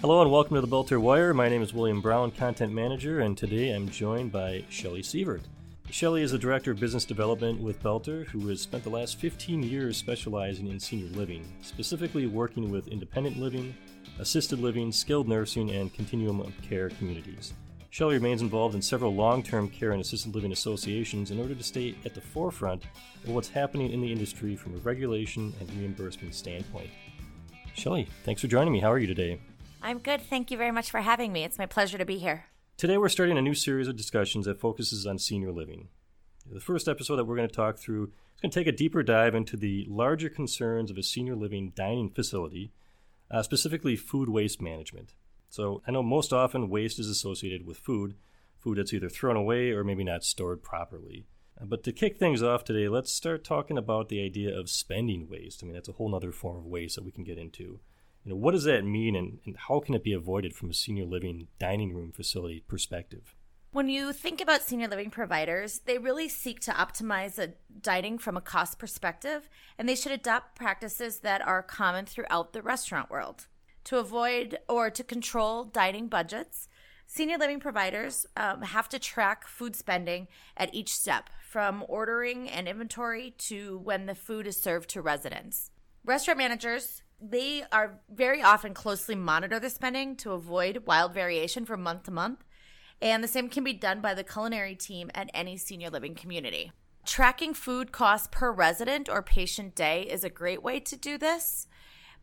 Hello and welcome to the Boelter Wire. My name is William Brown, Content Manager, and today I'm joined by Shelly Sievert. Shelly is the Director of Business Development with Boelter, who has spent the last 15 years specializing in senior living, specifically working with independent living, assisted living, skilled nursing, and continuum of care communities. Shelly remains involved in several long term care and assisted living associations in order to stay at the forefront of what's happening in the industry from a regulation and reimbursement standpoint. Shelly, thanks for joining me. How are you today? I'm good. Thank you very much for having me. It's my pleasure to be here. Today, we're starting a new series of discussions that focuses on senior living. The first episode that we're going to talk through is going to take a deeper dive into the larger concerns of a senior living dining facility, uh, specifically food waste management. So I know most often waste is associated with food, food that's either thrown away or maybe not stored properly. But to kick things off today, let's start talking about the idea of spending waste. I mean, that's a whole other form of waste that we can get into. Know, what does that mean and, and how can it be avoided from a senior living dining room facility perspective? When you think about senior living providers, they really seek to optimize a dining from a cost perspective, and they should adopt practices that are common throughout the restaurant world to avoid or to control dining budgets, senior living providers um, have to track food spending at each step, from ordering and inventory to when the food is served to residents. Restaurant managers they are very often closely monitor the spending to avoid wild variation from month to month, and the same can be done by the culinary team at any senior living community. Tracking food costs per resident or patient day is a great way to do this.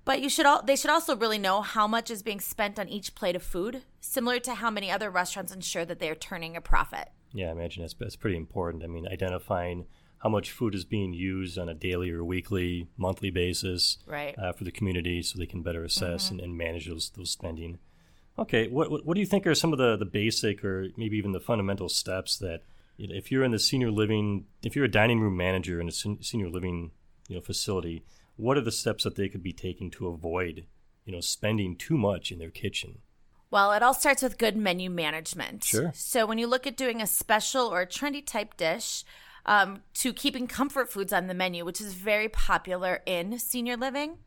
But you should all they should also really know how much is being spent on each plate of food, similar to how many other restaurants ensure that they are turning a profit. Yeah, I imagine that's, that's pretty important. I mean, identifying how much food is being used on a daily or weekly, monthly basis right. uh, for the community so they can better assess mm-hmm. and, and, manage those, those spending. Okay, what, what, what, do you think are some of the, the basic or maybe even the fundamental steps that you know, if you're in the senior living, if you're a dining room manager in a senior living you know, facility, what are the steps that they could be taking to avoid, you know, spending too much in their kitchen? Well, it all starts with good menu management. Sure. So when you look at doing a special or a trendy type dish, um, to keeping comfort foods on the menu, which is very popular in senior living.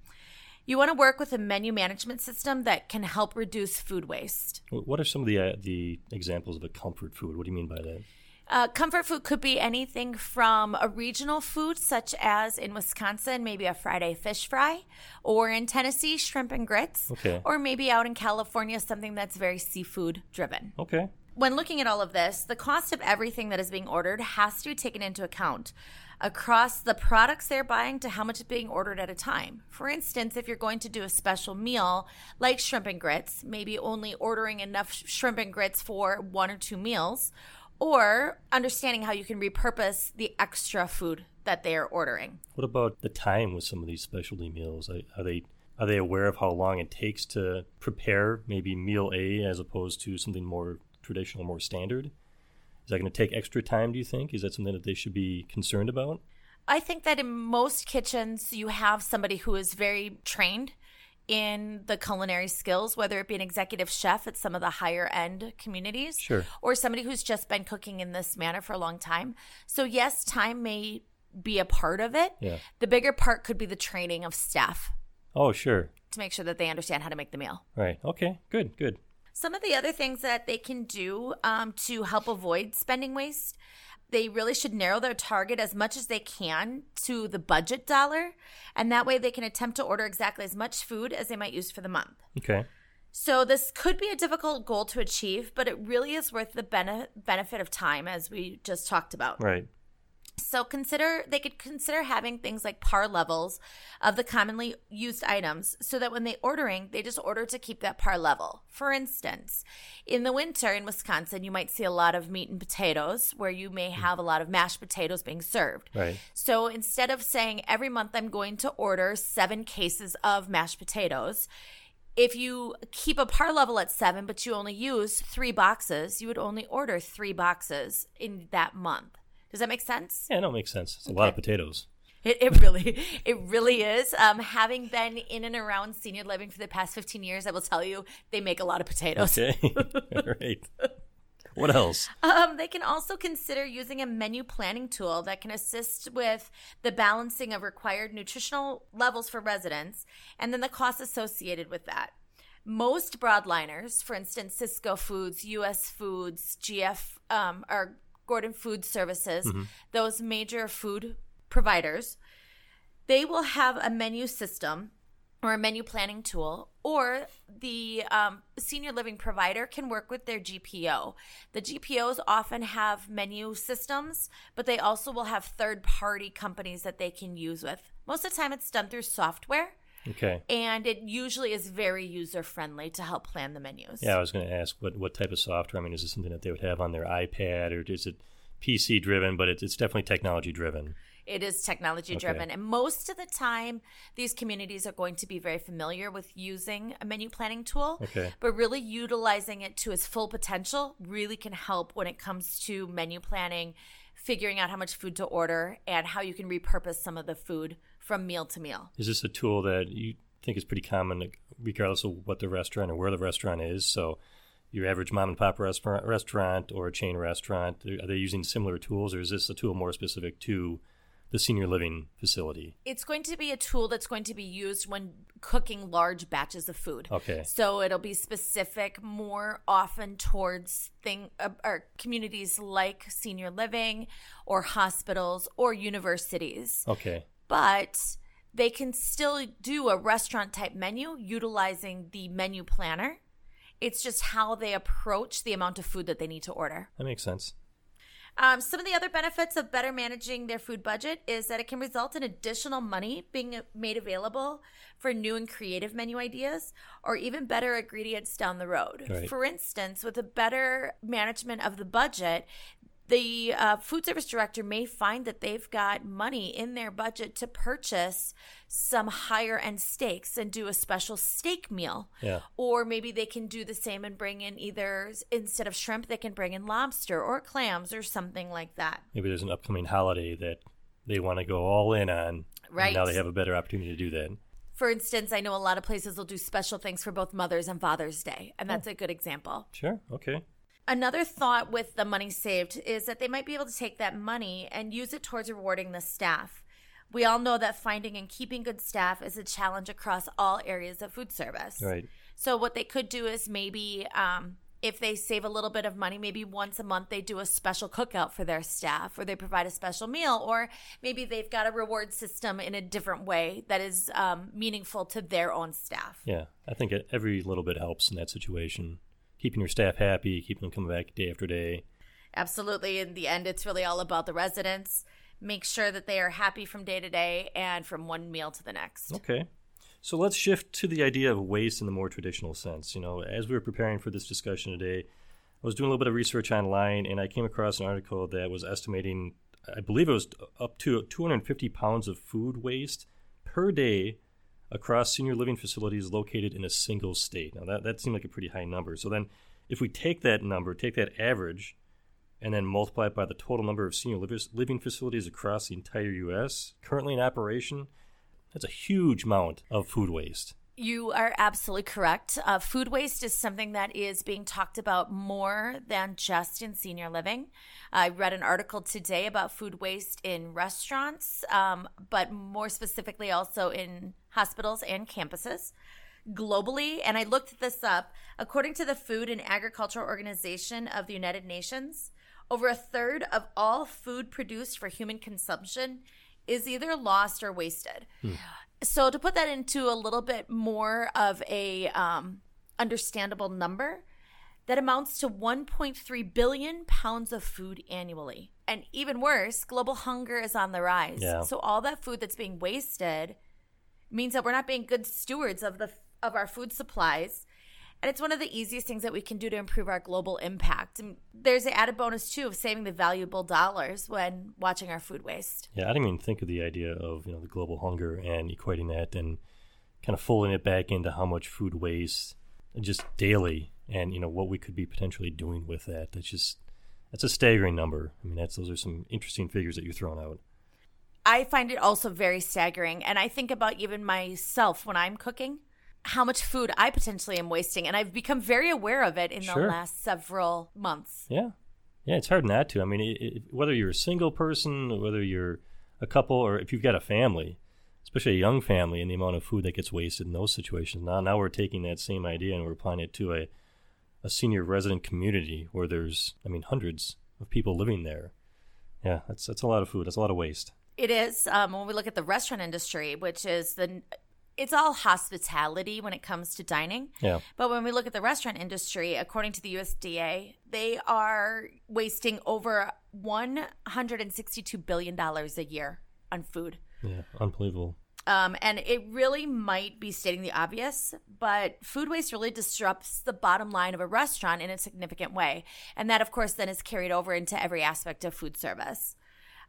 You want to work with a menu management system that can help reduce food waste. What are some of the uh, the examples of a comfort food? What do you mean by that? Uh, comfort food could be anything from a regional food, such as in Wisconsin, maybe a Friday fish fry, or in Tennessee, shrimp and grits, okay. or maybe out in California, something that's very seafood driven. Okay. When looking at all of this, the cost of everything that is being ordered has to be taken into account across the products they're buying to how much is being ordered at a time. For instance, if you're going to do a special meal like shrimp and grits, maybe only ordering enough shrimp and grits for one or two meals, or understanding how you can repurpose the extra food that they are ordering. What about the time with some of these specialty meals? Are they are they aware of how long it takes to prepare maybe meal A as opposed to something more traditional, more standard? Is that going to take extra time, do you think? Is that something that they should be concerned about? I think that in most kitchens, you have somebody who is very trained in the culinary skills, whether it be an executive chef at some of the higher end communities, sure. or somebody who's just been cooking in this manner for a long time. So, yes, time may be a part of it. Yeah. The bigger part could be the training of staff. Oh, sure. To make sure that they understand how to make the meal. Right. Okay. Good. Good. Some of the other things that they can do um, to help avoid spending waste they really should narrow their target as much as they can to the budget dollar. And that way they can attempt to order exactly as much food as they might use for the month. Okay. So this could be a difficult goal to achieve, but it really is worth the bene- benefit of time, as we just talked about. Right. So consider they could consider having things like par levels of the commonly used items so that when they ordering, they just order to keep that par level. For instance, in the winter in Wisconsin, you might see a lot of meat and potatoes where you may mm. have a lot of mashed potatoes being served. Right. So instead of saying every month I'm going to order 7 cases of mashed potatoes, if you keep a par level at seven, but you only use three boxes, you would only order three boxes in that month. Does that make sense? Yeah, no, it makes sense. It's a lot of potatoes. It, it really, it really is. Um, having been in and around senior living for the past 15 years, I will tell you, they make a lot of potatoes. Okay. All right. What else? Um, they can also consider using a menu planning tool that can assist with the balancing of required nutritional levels for residents and then the costs associated with that. Most broadliners, for instance, Sysco Foods, US Foods, GF, um, or Gordon Food Services, Mm-hmm. those major food providers, they will have a menu system or a menu planning tool, or the um, senior living provider can work with their GPO. The GPOs often have menu systems, but they also will have third party companies that they can use with. Most of the time, it's done through software, Okay. and it usually is very user friendly to help plan the menus. Yeah, I was going to ask what what type of software. I mean, is this something that they would have on their iPad, or is it PC driven? But it's it's definitely technology driven. It is technology driven. Okay. And most of the time, these communities are going to be very familiar with using a menu planning tool. Okay. But really utilizing it to its full potential really can help when it comes to menu planning, figuring out how much food to order, and how you can repurpose some of the food from meal to meal. Is this a tool that you think is pretty common, regardless of what the restaurant or where the restaurant is? So, your average mom and pop restaurant, restaurant or a chain restaurant, are they using similar tools, or is this a tool more specific to the senior living facility? It's going to be a tool that's going to be used when cooking large batches of food. Okay. So it'll be specific more often towards thing uh, or communities like senior living or hospitals or universities. Okay. But they can still do a restaurant type menu utilizing the menu planner. It's just how they approach the amount of food that they need to order. That makes sense. Um, some of the other benefits of better managing their food budget is that it can result in additional money being made available for new and creative menu ideas or even better ingredients down the road. Right. For instance, with a better management of the budget, the uh, food service director may find that they've got money in their budget to purchase some higher end steaks and do a special steak meal. Yeah. Or maybe they can do the same and bring in either instead of shrimp, they can bring in lobster or clams or something like that. Maybe there's an upcoming holiday that they want to go all in on. and Right. now they have a better opportunity to do that. For instance, I know a lot of places will do special things for both Mother's and Father's Day, and that's a good example. Sure. Okay. Another thought with the money saved is that they might be able to take that money and use it towards rewarding the staff. We all know that finding and keeping good staff is a challenge across all areas of food service. Right. So what they could do is maybe um, if they save a little bit of money, maybe once a month they do a special cookout for their staff, or they provide a special meal, or maybe they've got a reward system in a different way that is um, meaningful to their own staff. Yeah. I think every little bit helps in that situation. Keeping your staff happy, keeping them coming back day after day. Absolutely. In the end, it's really all about the residents. Make sure that they are happy from day to day and from one meal to the next. Okay. So let's shift to the idea of waste in the more traditional sense. You know, as we were preparing for this discussion today, I was doing a little bit of research online and I came across an article that was estimating, I believe it was up to 250 pounds of food waste per day across senior living facilities located in a single state. Now, that, that seemed like a pretty high number. So then, if we take that number, take that average, and then multiply it by the total number of senior living facilities across the entire U.S. currently in operation, that's a huge amount of food waste. You are absolutely correct. Uh, food waste is something that is being talked about more than just in senior living. I read an article today about food waste in restaurants, um, but more specifically also in hospitals and campuses globally. And I looked this up. According to the Food and Agriculture Organization of the United Nations, over a third of all food produced for human consumption is either lost or wasted. So to put that into a little bit more of a um, understandable number, that amounts to 1.3 billion pounds of food annually. And even worse, global hunger is on the rise. Yeah. So all that food that's being wasted means that we're not being good stewards of the of our food supplies. And it's one of the easiest things that we can do to improve our global impact. And there's the added bonus too of saving the valuable dollars when watching our food waste. Yeah, I didn't even think of the idea of you know the global hunger and equating that and kind of folding it back into how much food waste just daily and you know what we could be potentially doing with that. That's just that's a staggering number. I mean, that's those are some interesting figures that you're throwing out. I find it also very staggering. And I think about even myself when I'm cooking, how much food I potentially am wasting. And I've become very aware of it in the last several months. Yeah, yeah, it's hard not to. I mean, it, it, whether you're a single person, whether you're a couple, or if you've got a family, especially a young family, and the amount of food that gets wasted in those situations. Now, now we're taking that same idea and we're applying it to a, a senior resident community where there's, I mean, hundreds of people living there. Yeah, that's that's a lot of food. That's a lot of waste. It is um, when we look at the restaurant industry, which is the it's all hospitality when it comes to dining. Yeah. But when we look at the restaurant industry, according to the USDA, they are wasting over $162 billion a year on food. Yeah, unbelievable. Um, and it really might be stating the obvious, but food waste really disrupts the bottom line of a restaurant in a significant way. And that, of course, then is carried over into every aspect of food service.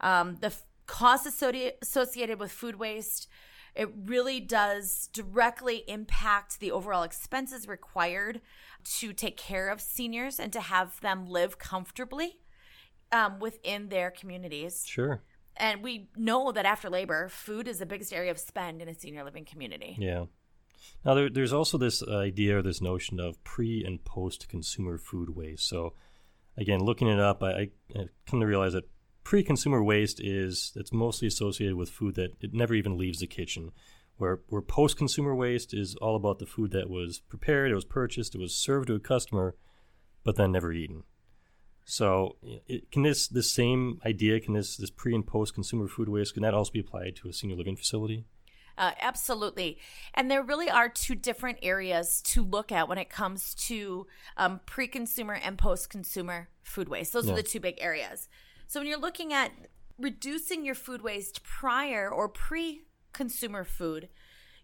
Um, the f- costs associated with food waste it really does directly impact the overall expenses required to take care of seniors and to have them live comfortably um, within their communities. Sure. And we know that after labor, food is the biggest area of spend in a senior living community. Yeah. Now, there, there's also this idea or this notion of pre and post consumer food waste. So, again, looking it up, I, I come to realize that pre-consumer waste is it's mostly associated with food that it never even leaves the kitchen. Where where post-consumer waste is all about the food that was prepared, it was purchased, it was served to a customer, but then never eaten. So, it, can this this same idea, can this this pre and post consumer food waste, can that also be applied to a senior living facility? Uh, absolutely. And there really are two different areas to look at when it comes to um, pre consumer and post consumer food waste. Those yeah. are the two big areas. So when you're looking at reducing your food waste prior or pre consumer food,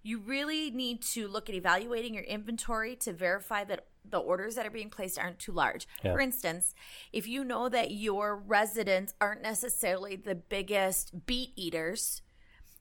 you really need to look at evaluating your inventory to verify that the orders that are being placed aren't too large. Yeah. For instance, if you know that your residents aren't necessarily the biggest beet eaters,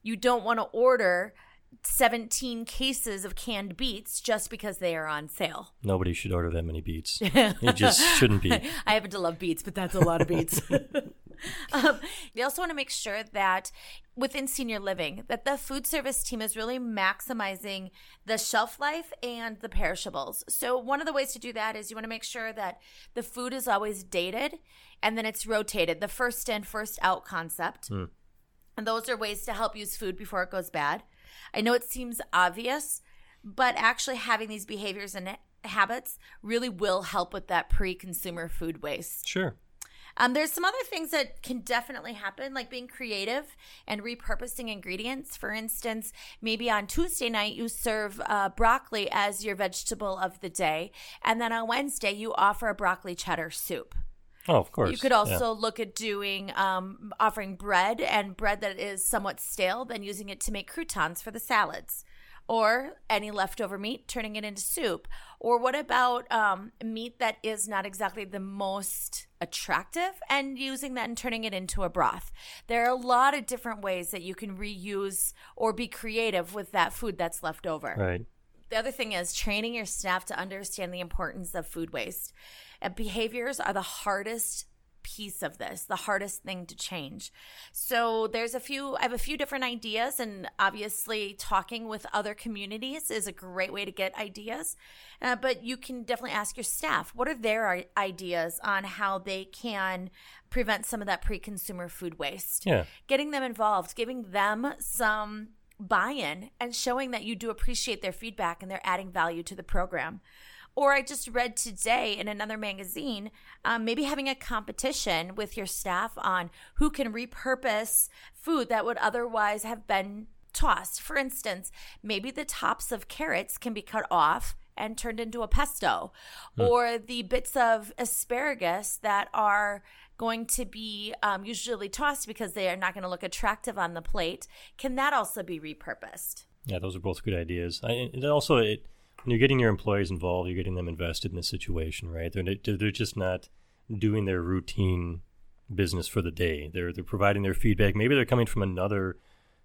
you don't want to order 17 cases of canned beets just because they are on sale. Nobody should order that many beets. it just shouldn't be. I happen to love beets, but that's a lot of beets. um, they also want to make sure that within senior living that the food service team is really maximizing the shelf life and the perishables so one of the ways to do that is you want to make sure that the food is always dated and then it's rotated the first in first out concept mm. and those are ways to help use food before it goes bad I know it seems obvious, but actually having these behaviors and habits really will help with that pre consumer food waste. Sure. Um, there's some other things that can definitely happen, like being creative and repurposing ingredients. For instance, maybe on Tuesday night you serve uh, broccoli as your vegetable of the day, and then on Wednesday you offer a broccoli cheddar soup. Oh, of course. You could also yeah. look at doing um, offering bread and bread that is somewhat stale, then using it to make croutons for the salads, or any leftover meat, turning it into soup. Or what about um, meat that is not exactly the most attractive and using that and turning it into a broth? There are a lot of different ways that you can reuse or be creative with that food that's left over. Right. The other thing is training your staff to understand the importance of food waste. And behaviors are the hardest piece of this, the hardest thing to change. So there's a few I have a few different ideas and obviously talking with other communities is a great way to get ideas. Uh, but you can definitely ask your staff what are their ideas on how they can prevent some of that pre-consumer food waste. Yeah. Getting them involved, giving them some buy-in and showing that you do appreciate their feedback and they're adding value to the program. Or I just read today in another magazine, um, maybe having a competition with your staff on who can repurpose food that would otherwise have been tossed. For instance, maybe the tops of carrots can be cut off and turned into a pesto, hmm. or the bits of asparagus that are going to be um, usually tossed because they are not going to look attractive on the plate. Can that also be repurposed? Yeah, those are both good ideas. I, it also it you're getting your employees involved, you're getting them invested in the situation, right? They're they're just not doing their routine business for the day. They're they're providing their feedback. Maybe they're coming from another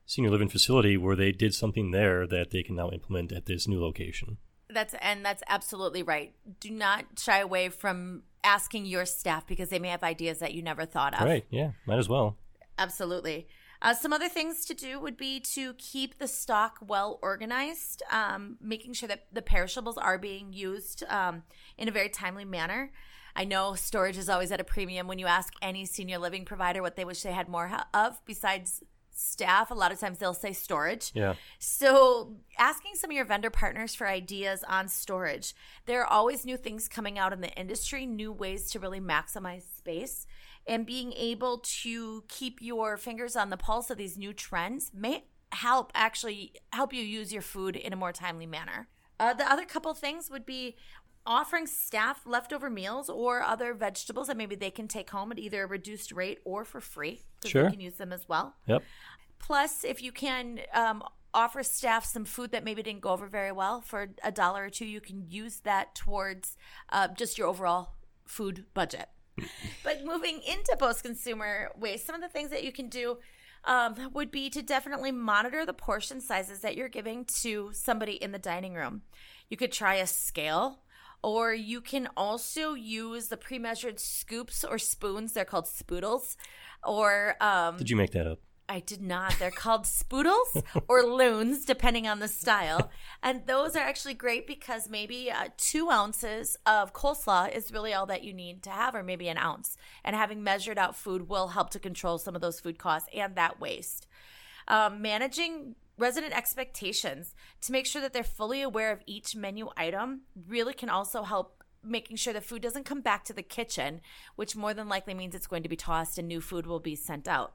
senior living facility where they did something there that they can now implement at this new location. That's and that's absolutely right. Do not shy away from asking your staff because they may have ideas that you never thought of. Right. Yeah. Might as well. Absolutely. Uh, some other things to do would be to keep the stock well organized, um, making sure that the perishables are being used um, in a very timely manner. I know storage is always at a premium when you ask any senior living provider what they wish they had more of besides staff, a lot of times they'll say storage. Yeah. So, asking some of your vendor partners for ideas on storage. There are always new things coming out in the industry, new ways to really maximize space. And being able to keep your fingers on the pulse of these new trends may help actually help you use your food in a more timely manner. Uh, the other couple things would be offering staff leftover meals or other vegetables that maybe they can take home at either a reduced rate or for free. So Sure. they can use them as well. Yep. Plus, if you can um, offer staff some food that maybe didn't go over very well for a dollar or two, you can use that towards uh, just your overall food budget. But moving into post consumer waste, some of the things that you can do um, would be to definitely monitor the portion sizes that you're giving to somebody in the dining room. You could try a scale. Or you can also use the pre-measured scoops or spoons. They're called spoodles. Or um, Did you make that up? I did not. They're called spoodles or loons, depending on the style. And those are actually great because maybe uh, two ounces of coleslaw is really all that you need to have, or maybe an ounce. And having measured out food will help to control some of those food costs and that waste. Um, managing resident expectations to make sure that they're fully aware of each menu item really can also help making sure the food doesn't come back to the kitchen, which more than likely means it's going to be tossed and new food will be sent out.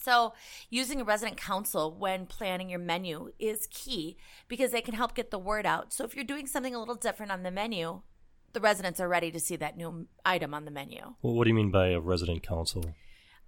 So, using a resident council when planning your menu is key because they can help get the word out. So, if you're doing something a little different on the menu, the residents are ready to see that new item on the menu. Well, what do you mean by a resident council?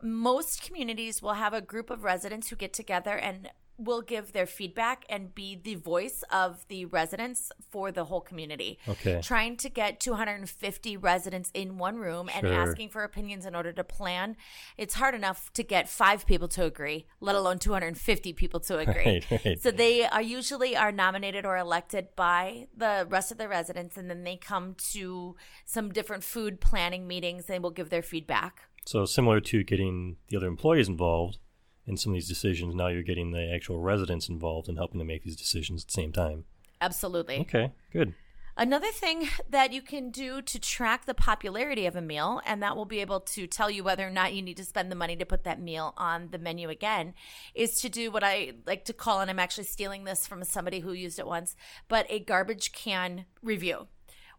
Most communities will have a group of residents who get together and will give their feedback and be the voice of the residents for the whole community. Okay. Trying to get 250 residents in one room and asking for opinions in order to plan. It's hard enough to get five people to agree, let alone 250 people to agree. Right, right. So they are usually are nominated or elected by the rest of the residents and then they come to some different food planning meetings and will give their feedback. So similar to getting the other employees involved in some of these decisions, now you're getting the actual residents involved and helping to make these decisions at the same time. Absolutely. Okay, good. Another thing that you can do to track the popularity of a meal, and that will be able to tell you whether or not you need to spend the money to put that meal on the menu again, is to do what I like to call, and I'm actually stealing this from somebody who used it once, but a garbage can review.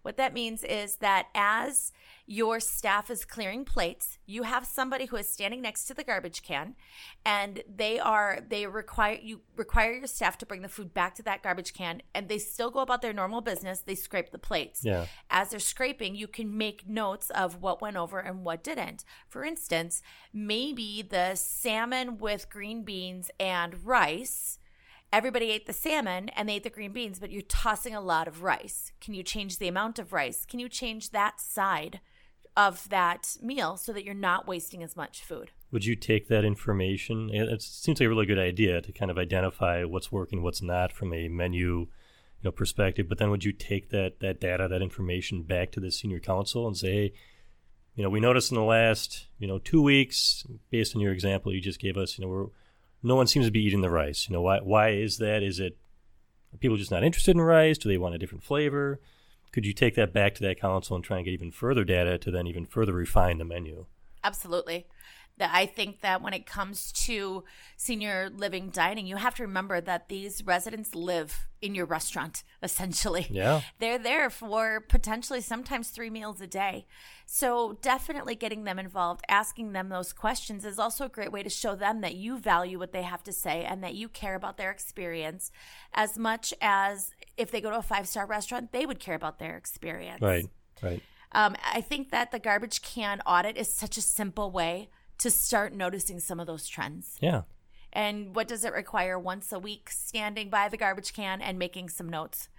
What that means is that as your staff is clearing plates, you have somebody who is standing next to the garbage can and they are they require you require your staff to bring the food back to that garbage can and they still go about their normal business, they scrape the plates. Yeah. As they're scraping, you can make notes of what went over and what didn't. For instance, maybe the salmon with green beans and rice everybody ate the salmon and they ate the green beans, but you're tossing a lot of rice. Can you change the amount of rice? Can you change that side of that meal so that you're not wasting as much food? Would you take that information? It seems like a really good idea to kind of identify what's working, what's not from a menu, you know, perspective. But then would you take that that data, that information back to the senior council and say, hey, you know, we noticed in the last, you know, two weeks, based on your example you just gave us, you know, we're, no one seems to be eating the rice. You know, why why is that? Is it are people just not interested in rice? Do they want a different flavor? Could you take that back to that council and try and get even further data to then even further refine the menu? Absolutely. That I think that when it comes to senior living dining, you have to remember that these residents live in your restaurant, essentially. Yeah. They're there for potentially sometimes three meals a day. So, definitely getting them involved, asking them those questions is also a great way to show them that you value what they have to say and that you care about their experience as much as if they go to a five star restaurant, they would care about their experience. Right. Right. Um, I think that the garbage can audit is such a simple way to start noticing some of those trends. Yeah. And what does it require? Once a week, standing by the garbage can and making some notes.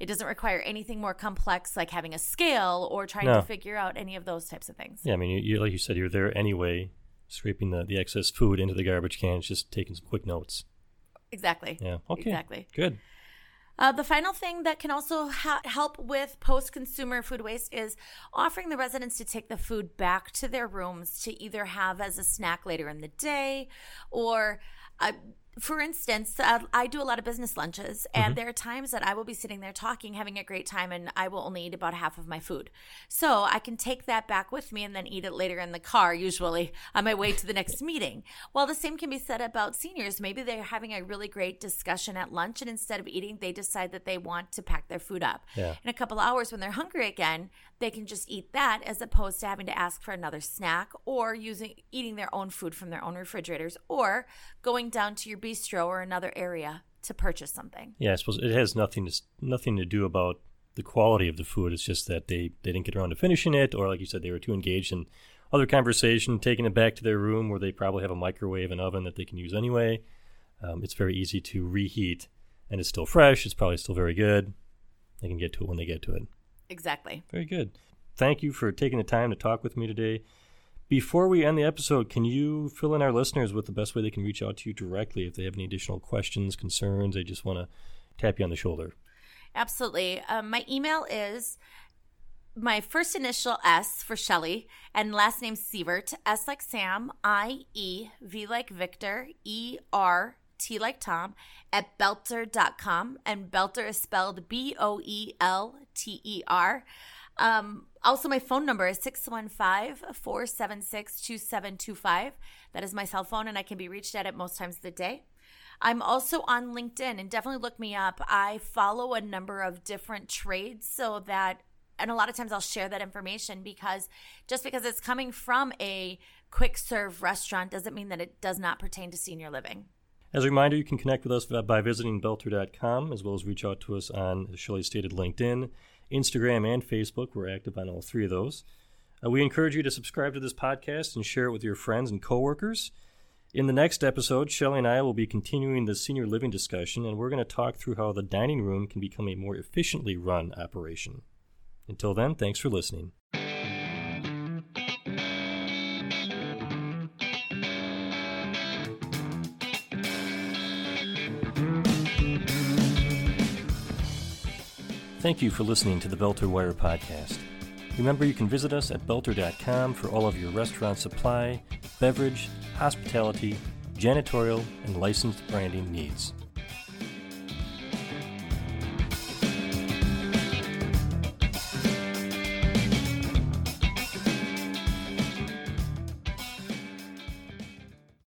It doesn't require anything more complex like having a scale or trying No. to figure out any of those types of things. Yeah, I mean, you, you, like you said, you're there anyway, scraping the, the excess food into the garbage can. It's just taking some quick notes. Exactly. Yeah. Okay. Exactly. Good. Uh, the final thing that can also ha- help with post consumer food waste is offering the residents to take the food back to their rooms to either have as a snack later in the day or uh, for instance, uh, I do a lot of business lunches, and mm-hmm. there are times that I will be sitting there talking, having a great time, and I will only eat about half of my food. So I can take that back with me and then eat it later in the car, usually on my way to the next meeting. Well, the same can be said about seniors. Maybe they're having a really great discussion at lunch, and instead of eating, they decide that they want to pack their food up. Yeah. In a couple hours, when they're hungry again, they can just eat that as opposed to having to ask for another snack or using eating their own food from their own refrigerators or going down to your bistro or another area to purchase something. Yeah, I suppose it has nothing to nothing to do about the quality of the food. It's just that they they didn't get around to finishing it, or like you said, they were too engaged in other conversation, taking it back to their room where they probably have a microwave and oven that they can use anyway. Um, it's very easy to reheat, and it's still fresh. It's probably still very good. They can get to it when they get to it. Exactly. Very good. Thank you for taking the time to talk with me today. Before we end the episode, can you fill in our listeners with the best way they can reach out to you directly if they have any additional questions, concerns, they just want to tap you on the shoulder? Absolutely. Um, my email is my first initial S for Shelly and last name Sievert, S like Sam, I E, V like Victor, E R T like Tom, at boelter.com. And Boelter is spelled B O E L T E R. Um, also, my phone number is 615 476 2725. That is my cell phone, and I can be reached at it most times of the day. I'm also on LinkedIn, and definitely look me up. I follow a number of different trades so that, and a lot of times I'll share that information because just because it's coming from a quick serve restaurant doesn't mean that it does not pertain to senior living. As a reminder, you can connect with us by visiting boelter.com as well as reach out to us on, Shelly stated, LinkedIn, Instagram, and Facebook. We're active on all three of those. Uh, we encourage you to subscribe to this podcast and share it with your friends and coworkers. In the next episode, Shelly and I will be continuing the senior living discussion, and we're going to talk through how the dining room can become a more efficiently run operation. Until then, thanks for listening. Thank you for listening to the Boelter Wire podcast. Remember, you can visit us at boelter.com for all of your restaurant supply, beverage, hospitality, janitorial, and licensed branding needs.